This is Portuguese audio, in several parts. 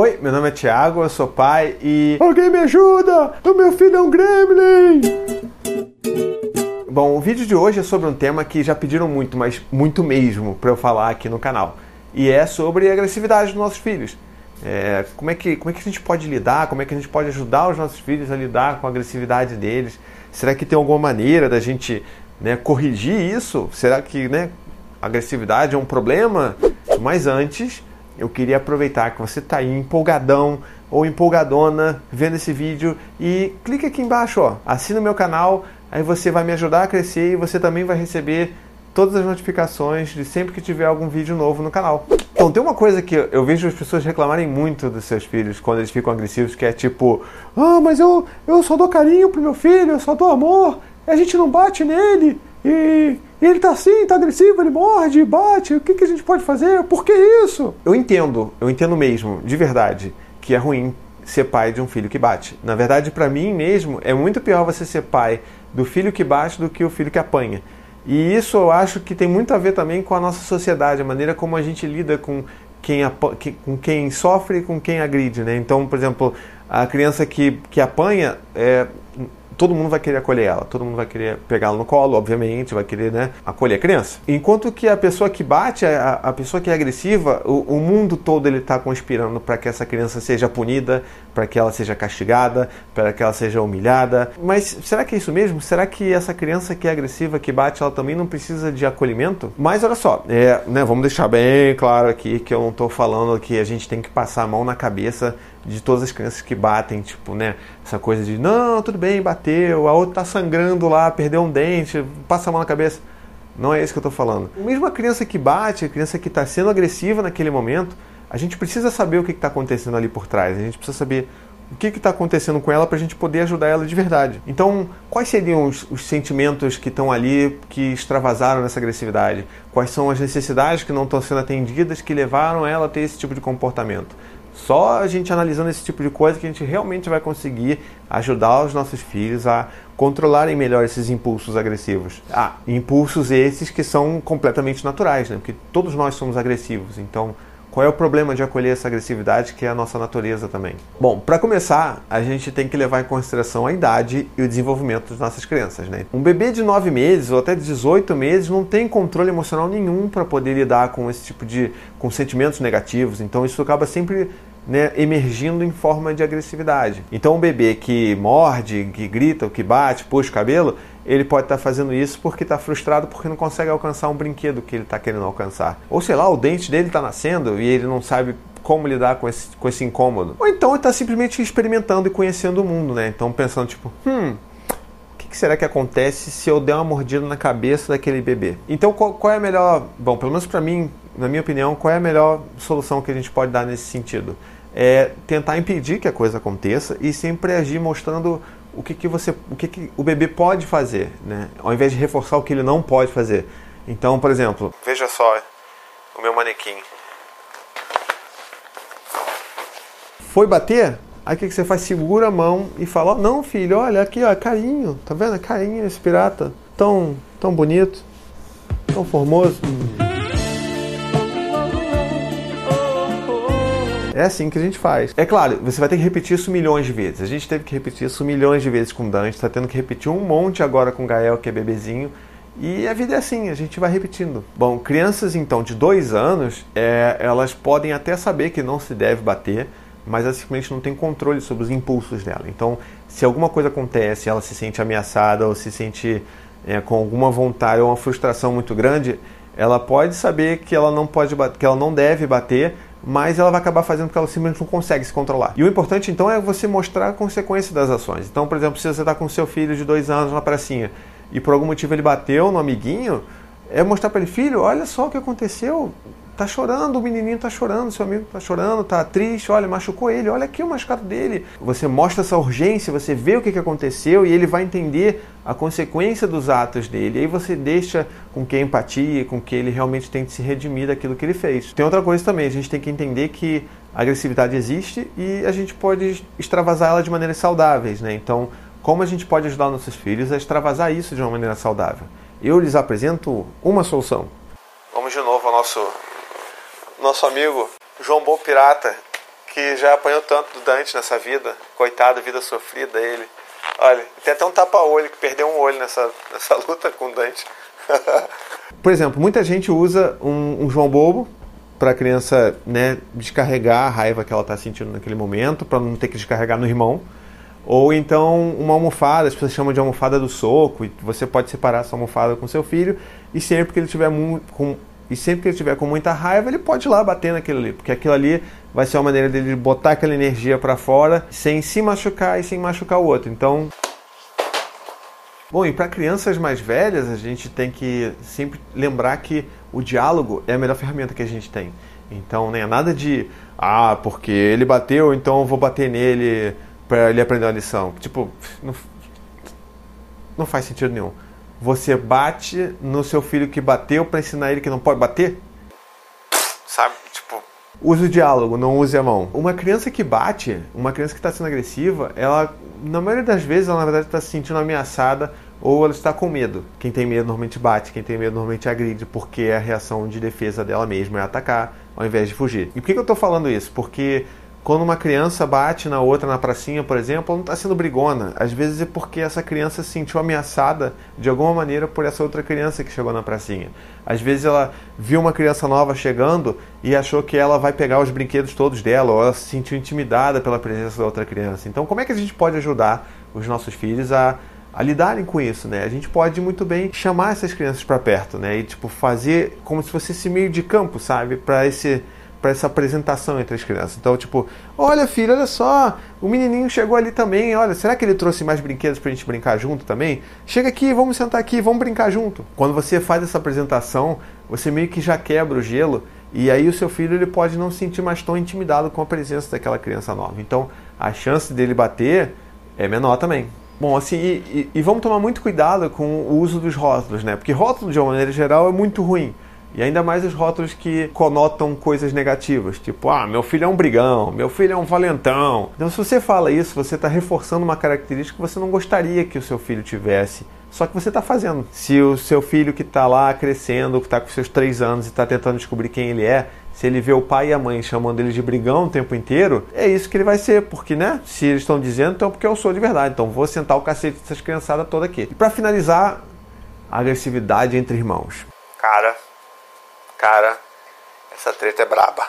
Oi, meu nome é Thiago, eu sou pai e. Alguém me ajuda! O meu filho é um gremlin! Bom, o vídeo de hoje é sobre um tema que já pediram muito, mas muito mesmo, para eu falar aqui no canal. E é sobre a agressividade dos nossos filhos. É, como, é que, como é que a gente pode lidar? Como é que a gente pode ajudar os nossos filhos a lidar com a agressividade deles? Será que tem alguma maneira da gente né, corrigir isso? Será que né, agressividade é um problema? Mas antes, eu queria aproveitar que você está aí empolgadão ou empolgadona vendo esse vídeo e clique aqui embaixo, ó, assina o meu canal, aí você vai me ajudar a crescer e você também vai receber todas as notificações de sempre que tiver algum vídeo novo no canal. Então, tem uma coisa que eu vejo as pessoas reclamarem muito dos seus filhos quando eles ficam agressivos, que é tipo, ah, mas eu, eu só dou carinho pro meu filho, eu só dou amor, a gente não bate nele, e, ele tá assim, tá agressivo, ele morde, bate, o que, que a gente pode fazer? Por que isso? Eu entendo, eu entendo mesmo, de verdade, que é ruim ser pai de um filho que bate. Na verdade, para mim mesmo, é muito pior você ser pai do filho que bate do que o filho que apanha. E isso eu acho que tem muito a ver também com a nossa sociedade, a maneira como a gente lida com quem, com quem sofre e com quem agride. Né? Então, por exemplo, a criança que, que apanha, é, todo mundo vai querer acolher ela, todo mundo vai querer pegá-la no colo, obviamente, vai querer né, acolher a criança. Enquanto que a pessoa que bate, a, a pessoa que é agressiva, o, o mundo todo ele está conspirando para que essa criança seja punida, para que ela seja castigada, para que ela seja humilhada. Mas será que é isso mesmo? Será que essa criança que é agressiva, que bate, ela também não precisa de acolhimento? Mas olha só, é, né, vamos deixar bem claro aqui que eu não estou falando que a gente tem que passar a mão na cabeça de todas as crianças que batem, tipo, né? Essa coisa de, não, tudo bem, bateu, a outra tá sangrando lá, perdeu um dente, passa a mão na cabeça. Não é isso que eu tô falando. Mesmo a criança que bate, a criança que está sendo agressiva naquele momento, a gente precisa saber o que está acontecendo ali por trás. A gente precisa saber o que está acontecendo com ela para a gente poder ajudar ela de verdade. Então, quais seriam os, os sentimentos que estão ali que extravasaram nessa agressividade? Quais são as necessidades que não estão sendo atendidas que levaram ela a ter esse tipo de comportamento? Só a gente analisando esse tipo de coisa que a gente realmente vai conseguir ajudar os nossos filhos a controlarem melhor esses impulsos agressivos. Ah, impulsos esses que são completamente naturais, né? Porque todos nós somos agressivos. Então, qual é o problema de acolher essa agressividade que é a nossa natureza também? Bom, para começar, a gente tem que levar em consideração a idade e o desenvolvimento das nossas crianças, né? Um bebê de 9 meses ou até 18 meses não tem controle emocional nenhum para poder lidar com esse tipo de com sentimentos negativos. Então isso acaba sempre né, emergindo em forma de agressividade. Então, um bebê que morde, que grita, que bate, puxa o cabelo, ele pode estar tá fazendo isso porque está frustrado porque não consegue alcançar um brinquedo que ele está querendo alcançar. Ou sei lá, o dente dele está nascendo e ele não sabe como lidar com esse, com esse incômodo. Ou então ele está simplesmente experimentando e conhecendo o mundo, né? Então pensando tipo, hum, que será que acontece se eu der uma mordida na cabeça daquele bebê? Então qual, qual é a melhor, bom, pelo menos para mim, na minha opinião, qual é a melhor solução que a gente pode dar nesse sentido? É tentar impedir que a coisa aconteça e sempre agir mostrando o que, que você o que, que o bebê pode fazer, né? Ao invés de reforçar o que ele não pode fazer. Então, por exemplo, veja só o meu manequim. Foi bater? Aí o que, que você faz? Segura a mão e fala: oh, Não, filho, olha aqui, ó, carinho. Tá vendo? Carinho esse pirata. Tão, tão bonito. Tão formoso. É assim que a gente faz. É claro, você vai ter que repetir isso milhões de vezes. A gente teve que repetir isso milhões de vezes com o Dante, está tendo que repetir um monte agora com o Gael, que é bebezinho. E a vida é assim, a gente vai repetindo. Bom, crianças então de dois anos, é, elas podem até saber que não se deve bater, mas ela simplesmente não tem controle sobre os impulsos dela. Então, se alguma coisa acontece, ela se sente ameaçada ou se sente é, com alguma vontade ou uma frustração muito grande, ela pode saber que ela não pode que ela não deve bater, mas ela vai acabar fazendo porque ela simplesmente não consegue se controlar. E o importante então é você mostrar a consequência das ações. Então, por exemplo, se você está com seu filho de dois anos na pracinha e por algum motivo ele bateu no amiguinho, é mostrar para ele, filho, olha só o que aconteceu, Tá chorando, o menininho tá chorando, seu amigo tá chorando, tá triste, olha, machucou ele, olha aqui o machucado dele. Você mostra essa urgência, você vê o que, que aconteceu e ele vai entender a consequência dos atos dele. E aí você deixa com que a empatia, com que ele realmente tente se redimir daquilo que ele fez. Tem outra coisa também, a gente tem que entender que a agressividade existe e a gente pode extravasar ela de maneiras saudáveis, né? Então, como a gente pode ajudar nossos filhos a extravasar isso de uma maneira saudável? Eu lhes apresento uma solução. Vamos de novo ao nosso nosso amigo João Bom Pirata. que já apanhou tanto do Dante nessa vida. Coitado, vida sofrida ele. Olha, tem até um tapa-olho que perdeu um olho nessa, nessa luta com o Dante. Por exemplo, muita gente usa um, um João Bobo para a criança né, descarregar a raiva que ela está sentindo naquele momento, para não ter que descarregar no irmão. Ou então uma almofada, as pessoas chamam de almofada do soco, e você pode separar essa almofada com seu filho, e sempre que ele tiver com e sempre que ele tiver com muita raiva, ele pode ir lá bater naquilo ali, porque aquilo ali vai ser uma maneira dele botar aquela energia para fora sem se machucar e sem machucar o outro. Então, Bom, e para crianças mais velhas, a gente tem que sempre lembrar que o diálogo é a melhor ferramenta que a gente tem. Então, nem é nada de, ah, porque ele bateu, então eu vou bater nele para ele aprender uma lição. Tipo, não, não faz sentido nenhum. Você bate no seu filho que bateu para ensinar ele que não pode bater? Sabe? Tipo, use o diálogo, não use a mão. Uma criança que bate, uma criança que está sendo agressiva, ela na maioria das vezes, ela na verdade está se sentindo ameaçada ou ela está com medo. Quem tem medo normalmente bate, quem tem medo normalmente agride, porque a reação de defesa dela mesma é atacar ao invés de fugir. E por que, que eu estou falando isso? Porque quando uma criança bate na outra na pracinha, por exemplo, ela não está sendo brigona. Às vezes é porque essa criança se sentiu ameaçada de alguma maneira por essa outra criança que chegou na pracinha. Às vezes ela viu uma criança nova chegando e achou que ela vai pegar os brinquedos todos dela, ou ela se sentiu intimidada pela presença da outra criança. Então, como é que a gente pode ajudar os nossos filhos a a lidarem com isso, né? A gente pode muito bem chamar essas crianças para perto, né? E tipo fazer como se fosse esse meio de campo, sabe, para esse para essa apresentação entre as crianças. Então, tipo, olha filho, olha só, o menininho chegou ali também, olha, será que ele trouxe mais brinquedos pra gente brincar junto também? Chega aqui, vamos sentar aqui, vamos brincar junto. Quando você faz essa apresentação, você meio que já quebra o gelo e aí o seu filho ele pode não se sentir mais tão intimidado com a presença daquela criança nova. Então, a chance dele bater é menor também. Bom, assim, e, e, e vamos tomar muito cuidado com o uso dos rótulos, né? Porque rótulo, de uma maneira geral, é muito ruim. E ainda mais os rótulos que conotam coisas negativas, tipo, ah, meu filho é um brigão, meu filho é um valentão. Então, se você fala isso, você está reforçando uma característica que você não gostaria que o seu filho tivesse. Só que você está fazendo. Se o seu filho que está lá crescendo, que está com seus três anos e está tentando descobrir quem ele é, se ele vê o pai e a mãe chamando ele de brigão o tempo inteiro, é isso que ele vai ser, porque, né? Se eles estão dizendo, então é porque eu sou de verdade. Então vou sentar o cacete dessas criançadas toda aqui. E para finalizar, agressividade entre irmãos. Cara, Cara, essa treta é braba.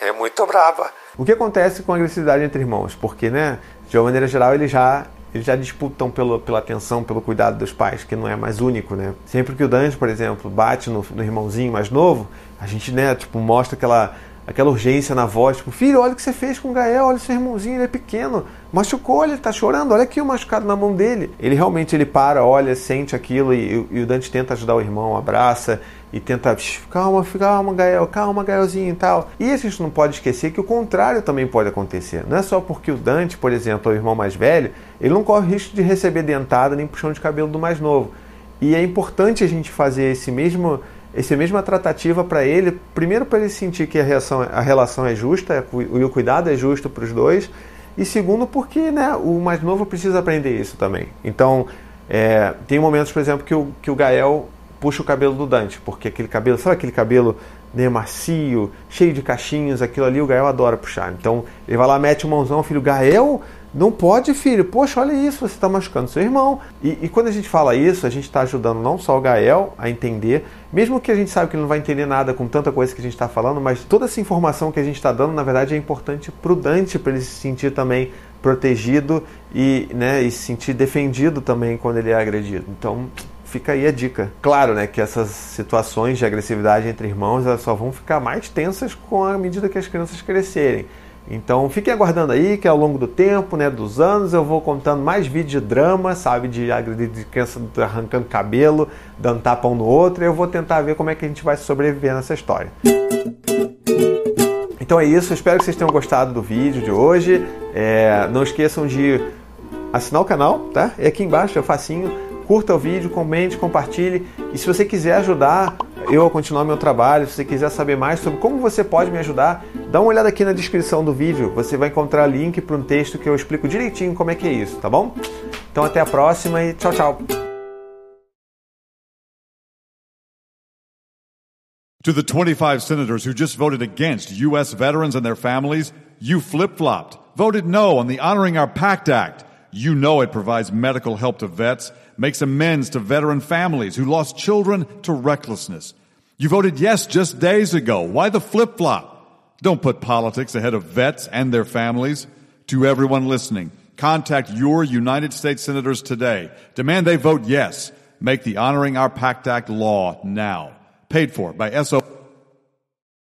É muito braba. O que acontece com a agressividade entre irmãos? Porque, né, de uma maneira geral, eles já, eles já disputam pelo, pela atenção, pelo cuidado dos pais, que não é mais único, né? Sempre que o Dante, por exemplo, bate no, no irmãozinho mais novo, a gente, né, tipo, mostra aquela aquela urgência na voz, tipo, filho, olha o que você fez com o Gael, olha seu irmãozinho, ele é pequeno, machucou, ele tá chorando, olha aqui o machucado na mão dele. Ele realmente ele para, olha, sente aquilo e, e o Dante tenta ajudar o irmão, abraça e tenta, calma, calma, Gael, calma, Gaelzinho e tal. E a gente não pode esquecer que o contrário também pode acontecer. Não é só porque o Dante, por exemplo, é o irmão mais velho, ele não corre risco de receber dentada nem puxão de cabelo do mais novo. E é importante a gente fazer esse mesmo essa mesma tratativa para ele, primeiro para ele sentir que a, reação, a relação é justa e o cuidado é justo para os dois, e segundo porque né, o mais novo precisa aprender isso também. Então, é, tem momentos, por exemplo, que o, que o Gael puxa o cabelo do Dante, porque aquele cabelo, sabe aquele cabelo né, macio, cheio de cachinhos, aquilo ali o Gael adora puxar. Então, ele vai lá, mete o mãozão, filho, Gael não pode, filho. Poxa, olha isso, você está machucando seu irmão. E, e, quando a gente fala isso, a gente está ajudando não só o Gael a entender, mesmo que a gente sabe que ele não vai entender nada com tanta coisa que a gente está falando, mas toda essa informação que a gente está dando, na verdade, é importante para o Dante, para ele se sentir também protegido e, né, e se sentir defendido também quando ele é agredido. Então, fica aí a dica. Claro, né, que essas situações de agressividade entre irmãos elas só vão ficar mais tensas com a medida que as crianças crescerem. Então fiquem aguardando aí que ao longo do tempo, né, dos anos, eu vou contando mais vídeos de drama, sabe, de, de criança arrancando cabelo, dando tapa um no outro, e eu vou tentar ver como é que a gente vai sobreviver nessa história. Então é isso, espero que vocês tenham gostado do vídeo de hoje. É, não esqueçam de assinar o canal, tá? É aqui embaixo, é facinho. Curta o vídeo, comente, compartilhe. E se você quiser ajudar eu a continuar meu trabalho, se você quiser saber mais sobre como você pode me ajudar, dá uma olhada aqui na descrição do vídeo. Você vai encontrar link para um texto que eu explico direitinho como é que é isso, tá bom? Então até a próxima e tchau, tchau. To the 25 senators who just voted against U.S. veterans and their families, You flip flopped, voted no on the Honoring Our Pact Act. You know it provides medical help to vets, makes amends to veteran families who lost children to recklessness. You voted yes just days ago. Why the flip flop? Don't put politics ahead of vets and their families. To everyone listening, contact your United States senators today. Demand they vote yes. Make the Honoring Our Pact Act law now. Paid for by SO.